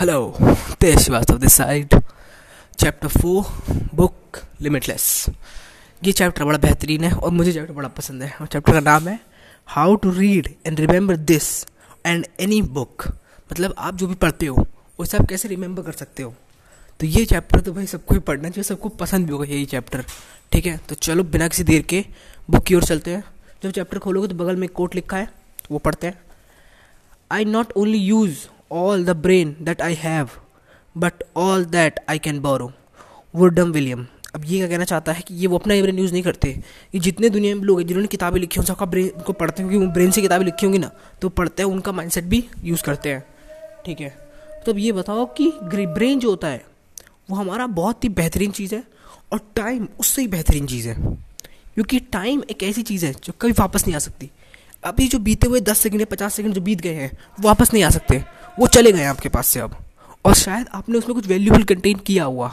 Hello Tej Srivastava this side chapter four book limitless ये chapter बड़ा बेहतरीन है और मुझे चैप्टर बड़ा पसंद है। और चैप्टर का नाम है how to read and remember this and any book मतलब आप जो भी पढ़ते हो, उसे आप कैसे रिमेंबर कर सकते हो? तो ये चैप्टर तो भाई सबको ही पढ़ना चाहिए सबको पसंद भी होगा यही चैप्टर ठीक है? तो चलो बिना किसी देर के बुक की ओर चलते हैं। जब चैप्टर खोलोगे तो बगल में कोट लिखा है, वो पढ़ते हैं। I not only use all the brain that I have, but all that I can borrow. Woodrow William अब ये क्या कहना चाहता है कि ये वो अपना ब्रेन यूज़ नहीं करते। ये जितने दुनिया में लोग हैं जिन्होंने किताबें लिखी हों सबका ब्रेन को पढ़ते हैं क्योंकि ब्रेन से किताबें लिखी होंगी ना तो पढ़ते हैं उनका माइंडसेट भी यूज़ करते हैं। ठीक है? तो अब ये बताओ कि ब्रेन जो होता है वो हमारा बहुत ही बेहतरीन चीज़ है और टाइम उससे ही बेहतरीन चीज़ है। क्योंकि टाइम एक ऐसी चीज़ है जो कभी वापस नहीं आ सकती। अभी जो बीते हुए दस सेकेंड या पचास सेकेंड जो बीत गए हैं वापस नहीं आ सकते। वो चले गए आपके पास से अब। और शायद आपने उसमें कुछ वैल्यूबल कंटेंट किया हुआ।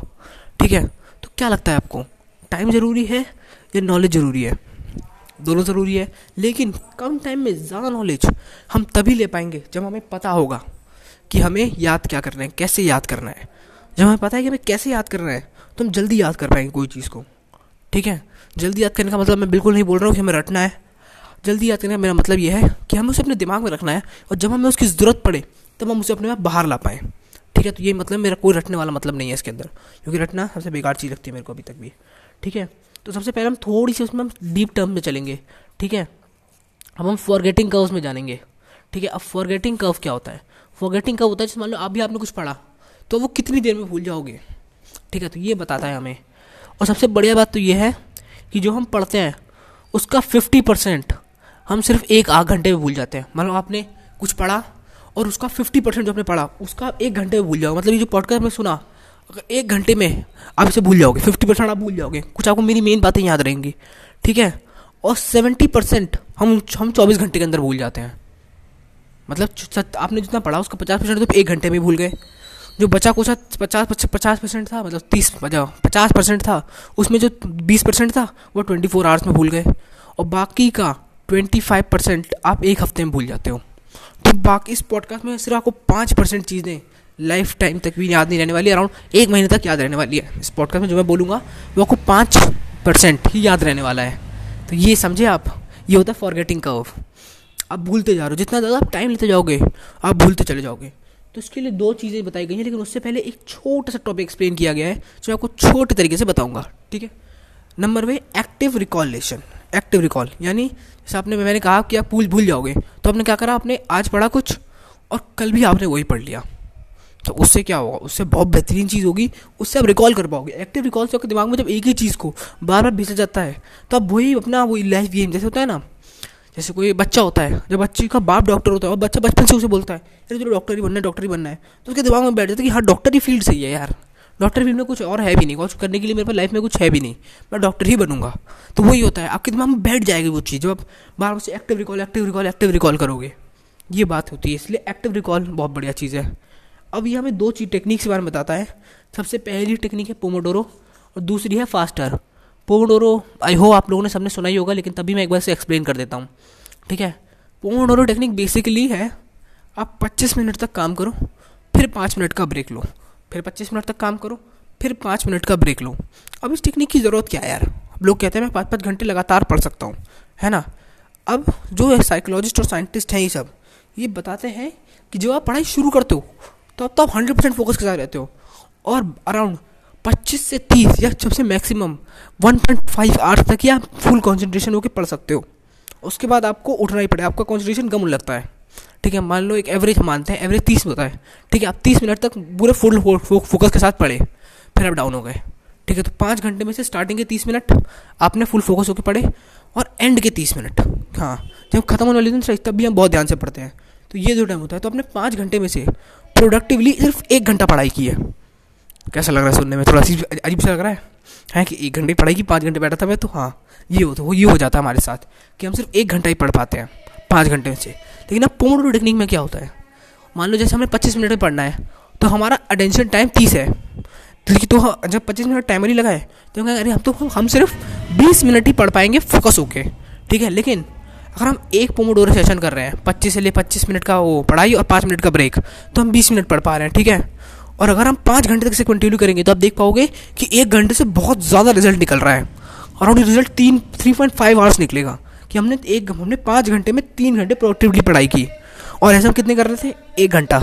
ठीक है? तो क्या लगता है आपको? टाइम ज़रूरी है या नॉलेज ज़रूरी है? दोनों ज़रूरी है। लेकिन कम टाइम में ज़्यादा नॉलेज हम तभी ले पाएँगे जब हमें पता होगा कि हमें याद क्या करना है, कैसे याद करना है। जब हमें पता है कि हमें कैसे याद करना है तो हम जल्दी याद कर पाएँगे कोई चीज़ को। ठीक है? जल्दी याद करने का मतलब मैं बिल्कुल नहीं बोल रहा हूँ कि हमें रटना है। जल्दी याद का मेरा मतलब यह है कि हमें उसे अपने दिमाग में रखना है और जब हमें उसकी ज़रूरत पड़े, तब हम उसे अपने आप बाहर ला पाएँ। ठीक है तो ये मतलब मेरा कोई रटने वाला मतलब नहीं है इसके अंदर, क्योंकि रटना सबसे बेकार चीज़ लगती है मेरे को अभी तक भी। ठीक है तो सबसे पहले हम थोड़ी सी उसमें हम डीप टर्म में चलेंगे। ठीक है, अब हम फॉरगेटिंग कर्व में जानेंगे। ठीक है, अब फॉरगेटिंग कर्व क्या होता है? फॉरगेटिंग कर्व होता है जैसे मान लो अभी आपने कुछ पढ़ा तो वो कितनी देर में भूल जाओगे? ठीक है तो ये बताता है हमें। और सबसे बढ़िया बात तो ये है कि जो हम पढ़ते हैं, उसका फिफ्टी परसेंट हम सिर्फ़ एक आध घंटे में भूल जाते हैं। मतलब आपने कुछ पढ़ा और उसका फिफ्टी परसेंट जो आपने पढ़ा, उसका एक घंटे में भूल जाओगे। मतलब ये जो पॉडकास्ट में सुना, अगर एक घंटे में आप इसे भूल जाओगे फिफ्टी परसेंट आप भूल जाओगे। कुछ आपको मेरी मेन बातें याद रहेंगी, ठीक है? और सेवेंटी परसेंट हम हम चौबीस घंटे के अंदर भूल जाते हैं। मतलब आपने जितना पढ़ा, उसका पचास परसेंट तो एक घंटे में भूल गए। जो बचा कुछ पचास पचास परसेंट था मतलब तीस पचास परसेंट था, उसमें जो बीस परसेंट था, वो ट्वेंटी फोर आवर्स में भूल गए। और बाकी का ट्वेंटी फाइव परसेंट आप एक हफ़्ते में भूल जाते हो। तो बाकी इस पॉडकास्ट में सिर्फ़ आपको पाँच परसेंट चीज़ें लाइफ टाइम तक भी याद नहीं रहने वाली अराउंड एक महीने तक याद रहने वाली है। इस पॉडकास्ट में जो मैं बोलूँगा, वो आपको पाँच परसेंट ही याद रहने वाला है। तो ये समझे आप? ये होता है फॉरगेटिंग कर्व आप भूलते जा रहे हो। जितना ज़्यादा आप टाइम लेते जाओगे, आप भूलते चले जाओगे। तो इसके लिए दो चीज़ें बताई गई हैं, लेकिन उससे पहले एक छोटा सा टॉपिक एक्सप्लेन किया गया है, जो आपको छोटे तरीके से बताऊँगा। ठीक है? Number way active recollection active recall यानी जैसे आपने, मैंने कहा कि आप भूल भूल जाओगे तो आपने क्या करा? आपने आज पढ़ा कुछ, और कल भी आपने वही पढ़ लिया। तो उससे क्या होगा? उससे बहुत बेहतरीन चीज़ होगी, उससे आप रिकॉल कर पाओगे। एक्टिव रिकॉल से आपके दिमाग में जब एक ही चीज़ को बार बार भेजा जाता है तो आप वही अपना, वही लाइफ गेम जैसे होता है ना, जैसे कोई बच्चा होता है, जब बच्चे का बाप डॉक्टर होता है, और बच्चा बचपन से उसे बोलता है अरे चलो डॉक्टर ही बनना है डॉक्टर ही बनना है। तो उसके दिमाग में बैठ जाता है कि हाँ डॉक्टर ही फ़ील्ड सही है यार। डॉक्टर भी में कुछ और है भी नहीं, कुछ करने के लिए मेरे पास लाइफ में कुछ है भी नहीं। मैं डॉक्टर ही बनूँगा। तो वही होता है आपके दिमाग में बैठ जाएगी वो चीज़, जब आप बार बार से active recall active recall active recall करोगे। ये बात होती है, इसलिए एक्टिव रिकॉल बहुत बढ़िया चीज़ है। अब ये हमें दो चीज़ टेक्निक के बारे में बताता है। सबसे पहली टेक्निक है पोमोडोरो और दूसरी है फास्टर पोमोडोरो आई हो आप लोगों ने सबने सुना ही होगा, लेकिन तभी मैं एक बार से एक्सप्लेन कर देता हूँ। ठीक है? पोमोडोरो टेक्निक बेसिकली है, आप 25 मिनट तक काम करो, फिर पाँच मिनट का ब्रेक लो। फिर पच्चीस मिनट तक काम करो, फिर पाँच मिनट का ब्रेक लो। अब इस टेक्निक की ज़रूरत क्या है यार? अब लोग कहते हैं, मैं पाँच पाँच घंटे लगातार पढ़ सकता हूँ। है ना? अब जो साइकोलॉजिस्ट और साइंटिस्ट हैं ये सब, ये बताते हैं कि जब आप पढ़ाई शुरू करते हो तो अब तो आप हंड्रेड परसेंट फोकस के साथ रहते हो और अराउंड पच्चीस से तीस या सबसे maximum one point five hours तक ही आप फुल कॉन्सेंट्रेशन होकर पढ़ सकते हो। उसके बाद आपको उठना ही पड़ेगा, आपका कॉन्सेंट्रेशन कम लगता है। ठीक है, मान लो एक एवरेज मानते हैं एवरेज तीस होता है। ठीक है, आप तीस मिनट तक पूरे फुल फोकस के साथ पढ़े, फिर आप डाउन हो गए। ठीक है तो पाँच घंटे में से स्टार्टिंग के तीस मिनट आपने फुल फोकस होकर पढ़े और एंड के तीस मिनट हाँ जब खत्म होने वाली दिन तब भी हम बहुत ध्यान से पढ़ते हैं। तो ये जो टाइम होता है। तो आपने पाँच घंटे में से प्रोडक्टिवली सिर्फ़ एक घंटा पढ़ाई की है। कैसा लग रहा है सुनने में? थोड़ा सी अजीब सा लग रहा है? है कि एक घंटे पढ़ाई की, पाँच घंटे बैठा था मैं तो हाँ ये हो तो ये हो जाता है हमारे साथ कि हम सिर्फ़ एक घंटा ही पढ़ पाते हैं, पाँच घंटे में से। लेकिन अब पोमोडोरो टेक्निक में क्या होता है? मान लो जैसे हमें पच्चीस मिनट में पढ़ना है तो हमारा अटेंशन टाइम तीस है। तो जब पच्चीस मिनट टाइमर ही लगाए तो हम अरे हम तो हम सिर्फ़ बीस मिनट ही पढ़ पाएँगे फोकस होके। ठीक है, लेकिन अगर हम एक पोमोडोरो सेशन कर रहे हैं, पच्चीस से ले पच्चीस मिनट का वो पढ़ाई और पाँच मिनट का ब्रेक तो हम बीस मिनट पढ़ पा रहे हैं, ठीक है? और अगर हम पाँच घंटे तक से कंटिन्यू करेंगे तो आप देख पाओगे कि एक घंटे से बहुत ज़्यादा रिज़ल्ट निकल रहा है। और रिज़ल्ट तीन थ्री पॉइंट फाइव आवर्स निकलेगा। कि हमने एक हमने पाँच घंटे में तीन घंटे प्रोडक्टिवली पढ़ाई की। और ऐसे हम कितने कर रहे थे? एक घंटा।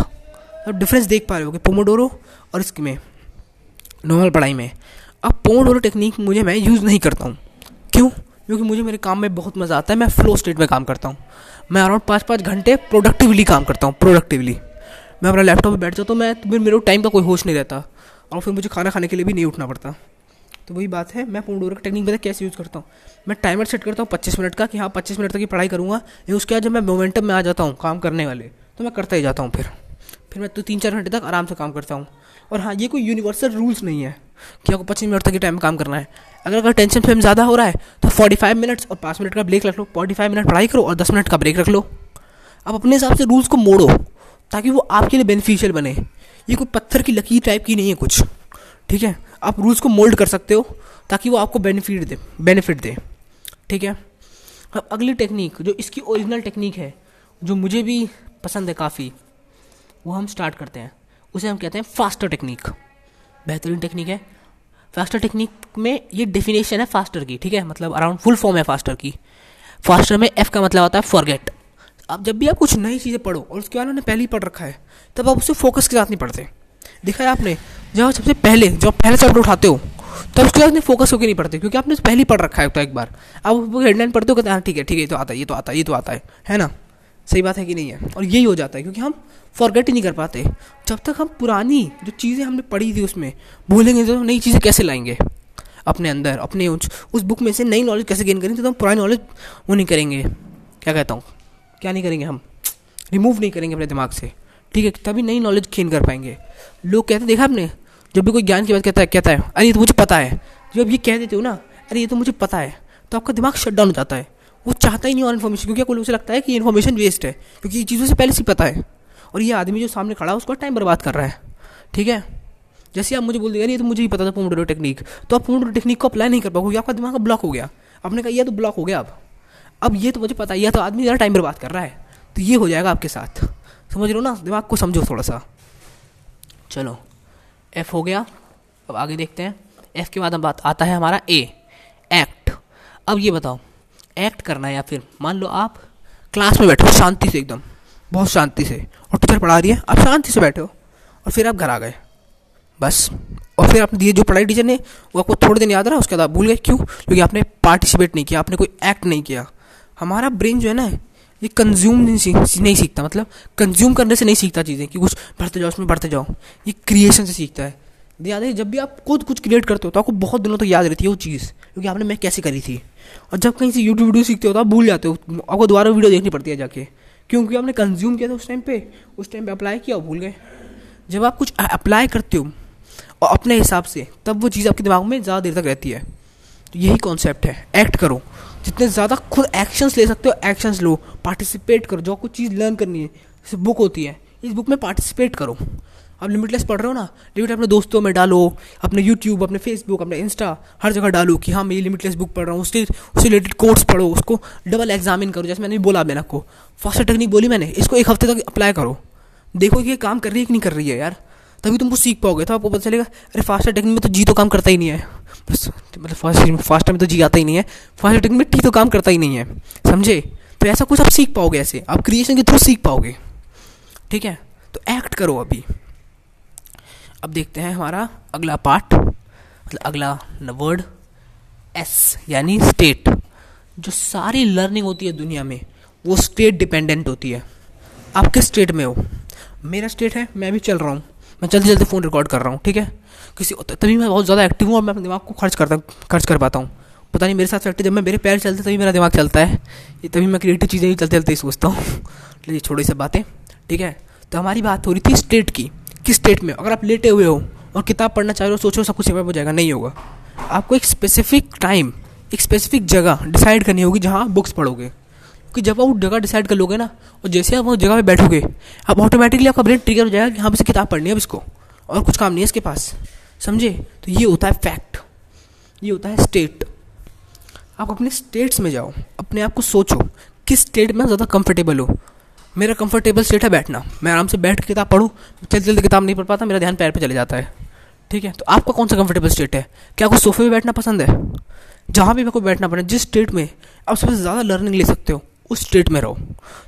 अब डिफरेंस देख पा रहे हो कि पोमोडोरो और इसमें नॉर्मल पढ़ाई में। अब पोमोडोरो टेक्निक मुझे मैं यूज़ नहीं करता हूँ। क्यों? क्योंकि मुझे मेरे काम में बहुत मज़ा आता है, मैं फ्लो स्टेट में काम करता हूँ। मैं अराउंड पाँच पाँच घंटे प्रोडक्टिवली काम करता हूँ प्रोडक्टिवली मैं अपना लैपटॉप पर बैठ जाता हूँ मैं तो मेरे टाइम का कोई होश नहीं रहता। और फिर मुझे खाना खाने के लिए भी नहीं उठना पड़ता। तो वही बात है, मैं पोमोडोरो का टेक्निक पता कैसे यूज़ करता हूँ? मैं टाइमर सेट करता हूँ पच्चीस मिनट का कि हाँ पच्चीस मिनट तक की पढ़ाई करूँगा या उसके बाद जब मैं मोमेंटम में आ जाता हूँ काम करने वाले तो मैं करता ही जाता हूँ फिर। फिर मैं तो तीन चार घंटे तक आराम से काम करता हूँ। और हाँ ये कोई यूनिवर्सल रूल्स नहीं है कि आपको पच्चीस मिनट तक के टाइम काम करना है। अगर अगर टेंशन फेम ज़्यादा हो रहा है तो फोर्टी फाइव मिनट्स और पाँच मिनट का ब्रेक रख लो। फोर्टी फाइव मिनट पढ़ाई करो और दस मिनट का ब्रेक रख लो। आप अपने हिसाब से रूल्स को मोड़ो, ताकि वो आपके लिए बेनिफिशियल बने। ये कोई पत्थर की लकीर टाइप की नहीं है कुछ। ठीक है? आप रूल्स को मोल्ड कर सकते हो ताकि वो आपको बेनिफिट दे बेनिफिट दे। ठीक है? अब अगली टेक्निक जो इसकी ओरिजिनल टेक्निक है, जो मुझे भी पसंद है काफ़ी, वो हम स्टार्ट करते हैं। उसे हम कहते हैं फास्टर टेक्निक बेहतरीन टेक्निक है। फास्टर टेक्निक में ये डेफिनेशन है फास्टर की, ठीक है? मतलब अराउंड फुल फॉर्म है फास्टर की। फास्टर में एफ़ का मतलब आता है फॉरगेट अब जब भी आप कुछ नई चीज़ें पढ़ो, और उसके बाद उन्होंने पहले ही पढ़ रखा है, तब आप उसे फोकस के साथ नहीं पढ़ते। देखा है आपने? जब सबसे पहले, जब आप पहले चैप्टर उठाते हो, तब उसके बाद फोकस होकर नहीं पढ़ते, क्योंकि आपने पहले ही पढ़ रखा है तो एक बार। आप हेडलाइन पढ़ते हो, कहते हैं हाँ ठीक है ठीक है, ये तो आता है, ये तो आता है, ये तो आता है। है ना? सही बात है कि नहीं है? और यही हो जाता है, क्योंकि हम फॉरगेट ही नहीं कर पाते। जब तक हम पुरानी जो चीज़ें हमने पढ़ी थी उसमें, भूलेंगे तो नई चीज़ें कैसे लाएँगे? अपने अंदर, अपने उस उस बुक में से नई नॉलेज कैसे गेन करेंगे तो हम पुरानी नॉलेज वो नहीं करेंगे। क्या कहता हूँ? क्या नहीं करेंगे हम? रिमूव नहीं करेंगे अपने दिमाग से। ठीक है, तभी नई नॉलेज गेन कर पाएँगे। लोग कहते हैं, देखा आपने? जब भी कोई ज्ञान की बात कहता है कहता है, अरे, ये तो मुझे पता है। जब ये कह देते हो ना, अरे, ये तो मुझे पता है। तो आपका दिमाग शट डाउन हो जाता है। वो चाहता ही नहीं और इन्फॉर्मेशन क्योंकि आपको उसे लगता है कि इन्फॉर्मेशन वेस्ट है, क्योंकि ये चीज़ों से पहले से पता है। और ये आदमी जो सामने खड़ा है, उसका टाइम बर्बाद कर रहा है। ठीक है? जैसे आप मुझे बोल देंगे ये तो मुझे ही पता था पोमोडोरो टेक्निक तो आप पोमोडोरो टेक्निक को अप्लाई नहीं कर पाओगे आपका दिमाग ब्लॉक हो गया। आपने कहा, यह तो ब्लॉक हो गया अब। अब ये तो मुझे पता है, यह तो आदमी ज़्यादा टाइम बर्बाद कर रहा है। तो ये हो जाएगा आपके साथ। समझ लो ना? दिमाग को समझो थोड़ा सा। चलो एफ़ हो गया। अब आगे देखते हैं। एफ़ के बाद हम बात आता है हमारा ए एक्ट अब ये बताओ एक्ट करना है या फिर मान लो आप क्लास में बैठो शांति से एकदम, बहुत शांति से, और टीचर पढ़ा रही है, आप शांति से बैठे हो, और फिर आप घर आ गए। बस। और फिर आपने दिए जो पढ़ाई टीचर ने, वो आपको थोड़े दिन याद रहा, उसके बाद भूल गए, क्यों? क्योंकि आपने पार्टिसिपेट नहीं किया, आपने कोई एक्ट नहीं किया। हमारा ब्रेन जो है ना ये कंज्यूम नहीं सीख नहीं सीखता मतलब कंज्यूम करने से नहीं सीखता चीज़ें, कि कुछ बढ़ते जाओ, उसमें बढ़ते जाओ। ये क्रिएशन से सीखता है। याद है, जब भी आप खुद कुछ क्रिएट करते हो तो आपको बहुत दिनों तक तो याद रहती है वो चीज़, क्योंकि आपने मैं कैसे करी थी। और जब कहीं से यूट्यूब वीडियो सीखते हो तो आप भूल जाते हो, आपको दोबारा वीडियो देखनी पड़ती है जाके। क्योंकि आपने कंज्यूम किया था उस टाइम पे, उस टाइम पे अप्लाई किया भूल गए। जब आप कुछ अप्लाई करते हो, और अपने हिसाब से, तब वो चीज़ आपके दिमाग में ज़्यादा देर तक रहती है। तो यही कॉन्सेप्ट है। एक्ट करो। जितने ज़्यादा खुद एक्शंस ले सकते हो एक्शंस लो। पार्टिसिपेट करो। जो कुछ चीज़ लर्न करनी है, जैसे बुक होती है, इस बुक में पार्टिसिपेट करो। आप लिमिटलेस पढ़ रहे हो ना? लिमिट अपने दोस्तों में डालो, अपने यूट्यूब अपने फेसबुक अपने इंस्टा हर जगह डालो कि हाँ मैं ये लिमिटलेस बुक पढ़ रहा हूँ उसके उससे रिलेटेड कोर्स पढ़ो, उसको डबल एग्जामिन करो, जैसे मैंने बोला मैंने आपको। फास्टर टेक्निक बोली मैंने, इसको एक हफ़्ते तक अप्लाई करो। देखो कि ये काम कर रही है कि नहीं कर रही है यार। तभी तुमको सीख पाओगे तो आपको पता चलेगा, अरे फास्टर टेक्निक में तो जी तो काम करता ही नहीं है। बस मतलब फास्टर में तो जी आता ही नहीं है। फास्टर टेक्निक में टी तो काम करता ही नहीं है। समझे? तो ऐसा कुछ आप सीख पाओगे ऐसे। आप क्रिएशन के थ्रू सीख पाओगे। ठीक है? तो एक्ट करो अभी। अब देखते हैं हमारा अगला पार्ट मतलब अगला वर्ड एस यानी स्टेट जो सारी लर्निंग होती है दुनिया में, वो स्टेट डिपेंडेंट होती है। आप किस स्टेट में हो? मेरा स्टेट है, मैं भी चल रहा हूँ। मैं जल्दी जल्दी फ़ोन रिकॉर्ड कर रहा हूँ। ठीक है? किसी तभी मैं बहुत ज़्यादा एक्टिव हूँ और मैं अपने दिमाग को खर्च करता खर्च कर पाता हूँ। पता नहीं मेरे साथ चलते जब मैं मेरे पैर चलते तभी मेरा दिमाग चलता है। ये तभी मैं क्रिएटिव चीज़ें ही चलते चलते ही सोचता हूँ। लेकिन छोड़ी सब बातें, ठीक है? तो हमारी बात हो रही थी स्टेट की। किस स्टेट में? अगर आप लेटे हुए हो और किताब पढ़ना चाह रहे हो, सोचो सब कुछ समय हो जाएगा, नहीं होगा। आपको एक स्पेसिफिक टाइम एक स्पेसिफिक जगह डिसाइड करनी होगी जहाँ बुक्स पढ़ोगे। कि जब आप वो जगह डिसाइड कर लोगे ना, और जैसे आप वो जगह पे बैठोगे, आप ऑटोमेटिकली आपका ब्रेन ट्रिगर हो जाएगा कि हाँ से किताब पढ़नी है, अब इसको। और कुछ काम नहीं है इसके पास। समझे? तो ये होता है फैक्ट ये होता है स्टेट आप अपने स्टेट्स में जाओ. अपने आप को सोचो, किस स्टेट में ज़्यादा कंफर्टेबल हो? मेरा कंफर्टेबल स्टेट है बैठना. मैं आराम से बैठ के किताब पढ़ूँ, जल्दी जल्दी किताब नहीं पढ़ पाता, मेरा ध्यान पैर पे चले जाता है। ठीक है? तो आपका कौन सा कंफर्टेबल स्टेट है? क्या आपको सोफे पे बैठना पसंद है? जहाँ भी मेरे को बैठना पड़े, जिस स्टेट में आप सबसे ज़्यादा लर्निंग ले सकते हो, उस स्टेट में रहो।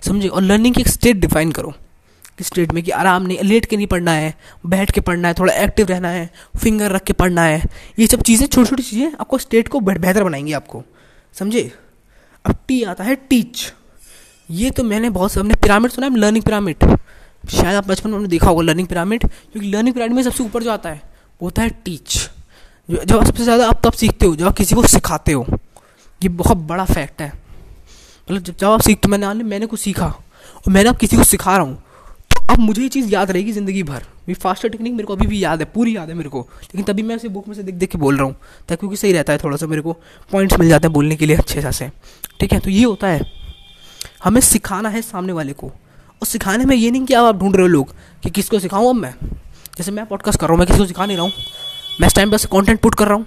समझे? और लर्निंग की एक स्टेट डिफाइन करो। स्टेट में कि आराम नहीं, लेट के नहीं पढ़ना है, बैठ के पढ़ना है, थोड़ा एक्टिव रहना है फिंगर रख के पढ़ना है, ये सब चीज़ें छोटी छोटी चीज़ें आपको स्टेट को बेहतर बनाएँगी आपको, समझे? अब टी आता है टीच ये तो मैंने बहुत सबने पिरामिड सुना है लर्निंग पिरामिड शायद आप बचपन में देखा होगा लर्निंग पिरामिड क्योंकि लर्निंग पिरामिड में सबसे ऊपर जो आता है, वो होता है टीच जब सबसे ज़्यादा, आप तब सीखते हो, जब आप किसी को सिखाते हो. ये बहुत बड़ा फैक्ट है. मतलब जब जब आप सीखते मैंने मैंने कुछ सीखा, और मैंने अब किसी को सिखा रहा हूँ. तो अब मुझे ये चीज़ याद रहेगी ज़िंदगी भर ये फास्टर टेक्निक मेरे को अभी भी याद है, पूरी याद है मेरे को। लेकिन तभी मैं उसे बुक में से देख देख के बोल रहा हूँ, ताकि क्योंकि सही रहता है थोड़ा सा मेरे को पॉइंट्स मिल जाते हैं बोलने के लिए अच्छे से ठीक है तो ये होता है, हमें सिखाना है सामने वाले को। और सिखाने में ये नहीं कि आप ढूंढ रहे हो लोग कि किसको सिखाऊँ अब मैं। जैसे मैं पॉडकास्ट कर रहा हूँ, मैं किसी को सिखा नहीं रहा हूँ। मैं इस टाइम पर कॉन्टेंट पुट कर रहा हूँ,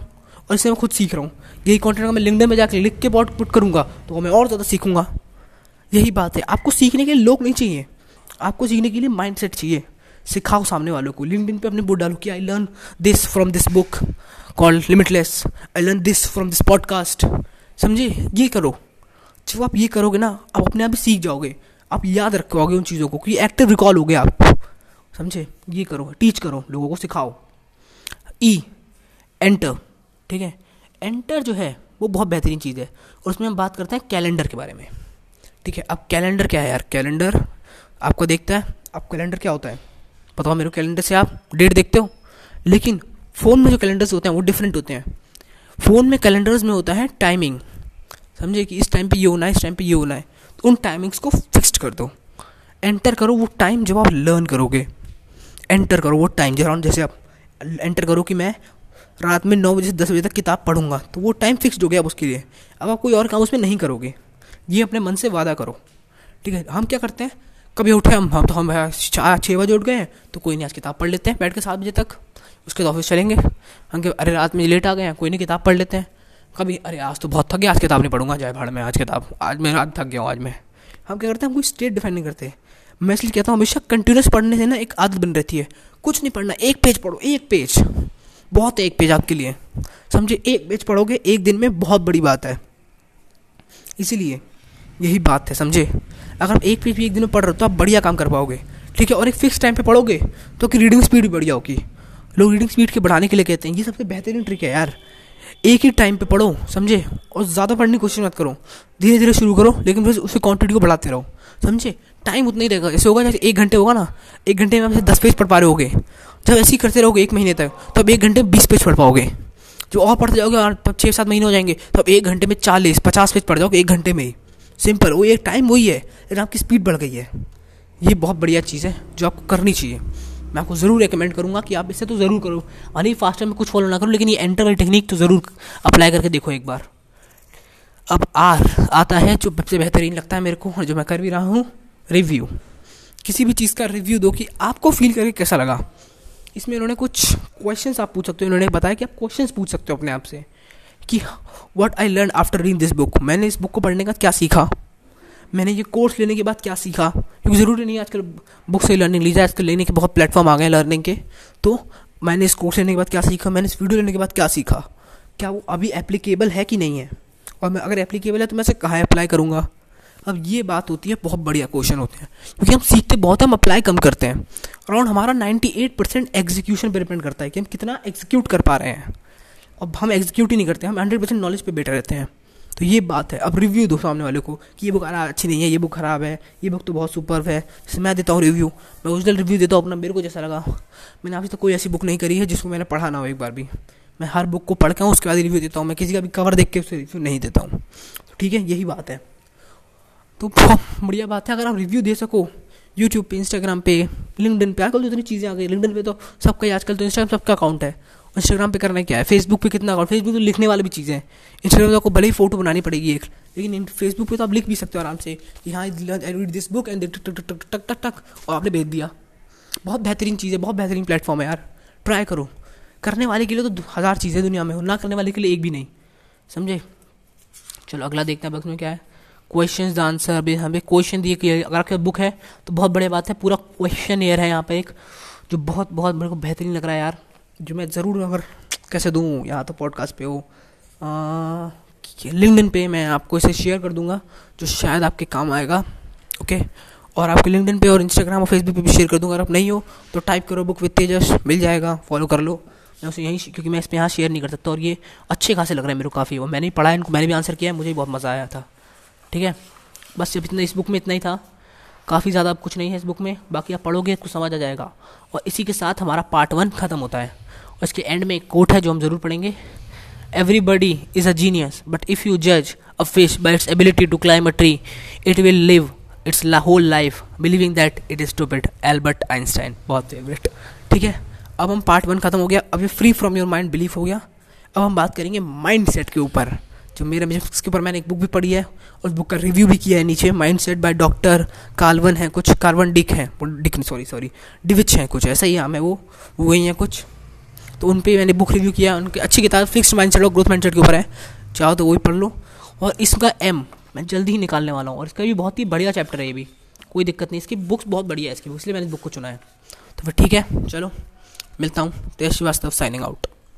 और इससे मैं खुद सीख रहा हूँ। यही कॉन्टेंट अगर मैं लिंकडइन में जाकर लिख के पॉट पुट करूँगा तो मैं और ज़्यादा सीखूँगा। यही बात है, आपको सीखने के लिए लोग नहीं चाहिए। आपको सीखने के लिए माइंड सेट चाहिए। सिखाओ सामने वालों को। लिंकडिन पे अपने बोर्ड डालो कि I learn this from this book called Limitless I learn this from this podcast समझे? ये करो। जब आप ये करोगे ना, आप अपने आप ही सीख जाओगे। आप याद रखोगे उन चीज़ों को कि एक्टिव रिकॉल हो गया आप। समझे? ये करो टीच करो, लोगों को सिखाओ। ई एंटर ठीक है? एंटर जो है, वो बहुत बेहतरीन चीज़ है। और उसमें हम बात करते हैं कैलेंडर के बारे में। ठीक है? अब कैलेंडर क्या है यार? कैलेंडर आपको देखता है अब कैलेंडर क्या होता है? बताओ मेरे कैलेंडर से आप डेट देखते हो? लेकिन फ़ोन में जो कैलेंडर्स होते हैं, वो डिफरेंट होते हैं। फ़ोन में कैलेंडर्स में होता है टाइमिंग समझे कि इस टाइम पे ये होना है, इस टाइम पे ये होना है। तो उन टाइमिंग्स को फिक्स्ड कर दो। एंटर करो, वो टाइम जब आप लर्न करोगे। एंटर करो, वो टाइम जरा जैसे आप एंटर करो कि मैं रात में नौ बजे से दस बजे तक किताब पढ़ूँगा तो वो टाइम फिक्स्ड हो गया अब उसके लिए। अब आप कोई और काम उसमें नहीं करोगे। ये अपने मन से वादा करो। ठीक है, हम क्या करते हैं? कभी उठे हम हम तो हम चार छः बजे उठ गए हैं तो कोई नहीं, आज किताब पढ़ लेते हैं बैठ के सात बजे तक। उसके बाद ऑफ़िस चलेंगे। हम के अरे रात में लेट आ गए हैं, कोई नहीं, किताब पढ़ लेते हैं। कभी, अरे आज तो बहुत थक गया, आज किताब नहीं पढ़ूँगा जाए भाड़ में, आज किताब, आज मैं आज थक गया हूँ, आज मैं। हम क्या करते हैं, हम कोई स्टेट डिफाइन नहीं करते। मैं इसलिए कहता हूँ, हमेशा कंटिन्यूस पढ़ने से ना एक आदत बन रहती है। कुछ नहीं पढ़ना, एक पेज पढ़ो, एक पेज बहुत है एक पेज आपके लिए। समझे, एक पेज पढ़ोगे, एक दिन में बहुत बड़ी बात है। इसीलिए यही बात है, समझे? अगर आप एक पेज भी एक दिन में पढ़ रहे हो तो आप बढ़िया काम कर पाओगे। ठीक है, और एक फिक्स टाइम पे पढ़ोगे तो कि रीडिंग स्पीड भी बढ़िया होगी लोग रीडिंग स्पीड के बढ़ाने के लिए कहते हैं, ये सबसे बेहतरीन ट्रिक है यार। एक ही टाइम पे पढ़ो, समझे? और ज़्यादा पढ़ने की कोशिश मत करो। धीरे धीरे शुरू करो, लेकिन फिर उसकी क्वांटिटी को बढ़ाते रहो। समझे? टाइम उतना ही रहेगा। ऐसे होगा जैसे एक घंटे होगा ना, एक घंटे में हम दस पेज पढ़ पा रहे होगे। जब ऐसे ही करते रहोगे एक महीने तक तो अब एक घंटे में बीस पेज पढ़ पाओगे। जो और पढ़ते जाओगे, और छः सात महीने हो जाएँगे तो अब एक घंटे में चालीस, पचास पेज पढ़ जाओगे एक घंटे में ही। सिंपल, वो एक टाइम वही है। लेकिन आपकी स्पीड बढ़ गई है। ये बहुत बढ़िया चीज़ है जो आपको करनी चाहिए। मैं आपको ज़रूर रिकमेंड करूँगा कि आप इसे तो ज़रूर करो। अनी फास्टर में कुछ फॉलो ना करो, लेकिन ये एंटर वाली टेक्निक तो ज़रूर अप्लाई करके देखो एक बार। अब आर आता है जो सबसे बेहतरीन लगता है मेरे को जो मैं कर भी रहा हूँ रिव्यू किसी भी चीज़ का रिव्यू दो कि आपको फील करके कैसा लगा। इसमें इन्होंने कुछ क्वेश्चन आप पूछ सकते हो। इन्होंने बताया कि आप क्वेश्चन पूछ सकते हो अपने आप से। कि what I learn after read this book मैंने इस बुक को पढ़ने का क्या सीखा? मैंने ये कोर्स लेने के बाद क्या सीखा? क्योंकि ज़रूरी नहीं आजकल बुक से लर्निंग ली जाए, आजकल लेने के बहुत प्लेटफॉर्म आ गए हैं लर्निंग के। तो मैंने इस कोर्स लेने के बाद क्या सीखा? मैंने इस वीडियो लेने के बाद क्या सीखा? क्या वो अभी एप्लीकेबल है कि नहीं है? और मैं अगर एप्लीकेबल है तो मैं इसे कहाँ अप्लाई करूँगा? अब ये बात होती है, बहुत बढ़िया क्वेश्चन होते हैं। क्योंकि हम सीखते बहुत हम अप्लाई कम करते हैं। अराउंड हमारा 98 परसेंट एग्जीक्यूशन पर डिपेंड करता है कि हम कितना एग्जीक्यूट कर पा रहे हैं। अब हम एग्जीक्यूट ही नहीं करते, हम हंड्रेड परसेंट नॉलेज पे बैठे रहते हैं। तो ये बात है। अब रिव्यू दो सामने वाले को कि ये बुक अच्छी नहीं है, ये बुक ख़राब है, ये बुक तो बहुत सुपर है। जैसे मैं देता हूँ रिव्यू मैं ओरिजिनल रिव्यू देता हूँ अपना, मेरे को जैसा लगा। मैंने अभी तक कोई ऐसी बुक नहीं करी है जिसको मैंने पढ़ा ना हो एक बार भी। मैं हर बुक को पढ़ के उसके बाद रिव्यू देता हूँ। मैं किसी का भी कवर देख के उसे रिव्यू नहीं देता हूँ। ठीक है, यही बात है। तो बढ़िया बात है। अगर आप रिव्यू दे सको यूट्यूब पे इंस्टाग्राम पे लिंकडिन पे, आजकल तो इतनी चीज़ें आ गई। लिंकडिन पे तो सबका ही, आजकल तो इंस्टाग्राम सबका अकाउंट है। इंस्टाग्राम पे करना क्या है? फेसबुक पे कितना अकाउंट फेसबुक तो लिखने वाली भी चीज़ें हैं। इंस्टाग्राम तो आपको भले ही फ़ोटो बनानी पड़ेगी एक, लेकिन फेसबुक पे तो आप लिख भी सकते हो आराम से कि हाँ I read this book and टक टक टक टक टक टक और आपने भेज दिया। बहुत बेहतरीन चीज़ है, बहुत बेहतरीन प्लेटफॉर्म है यार। ट्राई करो। करने वाले के लिए तो हज़ार चीज़ें दुनिया में हो ना करने वाले के लिए एक भी नहीं। समझे? चलो, अगला देखते हैं बक्स में क्या है। क्वेश्चन द आंसर भी हमें क्वेश्चन दिए कि अगर आपके बुक है तो बहुत बड़ी बात है। पूरा क्वेश्चन एयर है यहाँ पे एक, जो बहुत बहुत मेरे को बेहतरीन लग रहा है यार। जो मैं ज़रूर अगर कैसे दूँ या तो पॉडकास्ट पे हो लिंकडिन पे मैं आपको इसे शेयर कर दूँगा, जो शायद आपके काम आएगा ओके और आपके लिंकडिन पे और इंस्टाग्राम और फेसबुक पे भी शेयर कर दूँगा। अगर आप नहीं हो तो टाइप करो बुक विद तेजस, मिल जाएगा फॉलो कर लो। मैं उसे यहीं क्योंकि मैं इस पर यहाँ शेयर नहीं कर सकता। और ये अच्छे खासे लग रहे हैं मेरे को काफ़ी वो मैंने पढ़ा है, इनको मैंने भी आंसर किया है, मुझे बहुत मज़ा आया था, ठीक है? बस जब इतना, इस बुक में इतना ही था। काफ़ी ज़्यादा अब कुछ नहीं है इस बुक में, बाकी आप पढ़ोगे कुछ समझ आ जाएगा। और इसी के साथ हमारा पार्ट वन ख़त्म होता है। इसके एंड में एक कोट है जो हम ज़रूर पढ़ेंगे। Everybody is a genius but if you जज a fish by its ability to climb a tree it will live its La whole life believing that it is stupid Albert Einstein बहुत favourite ठीक है? अब हम part one खत्म हो गया। अब ये free from your mind belief हो गया। अब हम बात करेंगे माइंड सेट के ऊपर, जो मेरे इसके ऊपर मैंने एक बुक भी पढ़ी है और बुक का रिव्यू भी किया है नीचे। Mind set by doctor carbon है कुछ। कार्वन डिक है। डिक सॉरी सॉरी डिविच हैं कुछ। ऐसा ही नाम है वो वही हैं कुछ। तो उन पर मैंने बुक रिव्यू किया, उनकी अच्छी किताब फिक्स माइंड सेट और ग्रोथ माइंड के ऊपर है। चाहो तो वही पढ़ लो। और इसका एम मैं जल्दी ही निकालने वाला हूँ। और इसका भी बहुत ही बढ़िया चैप्टर है ये भी। कोई दिक्कत नहीं, इसकी बुक्स बहुत बढ़िया है इसकी, इसलिए मैंने बुक को चुना है। तो फिर ठीक है, चलो, मिलता हूँ। तेज श्रीवास्तव साइनिंग आउट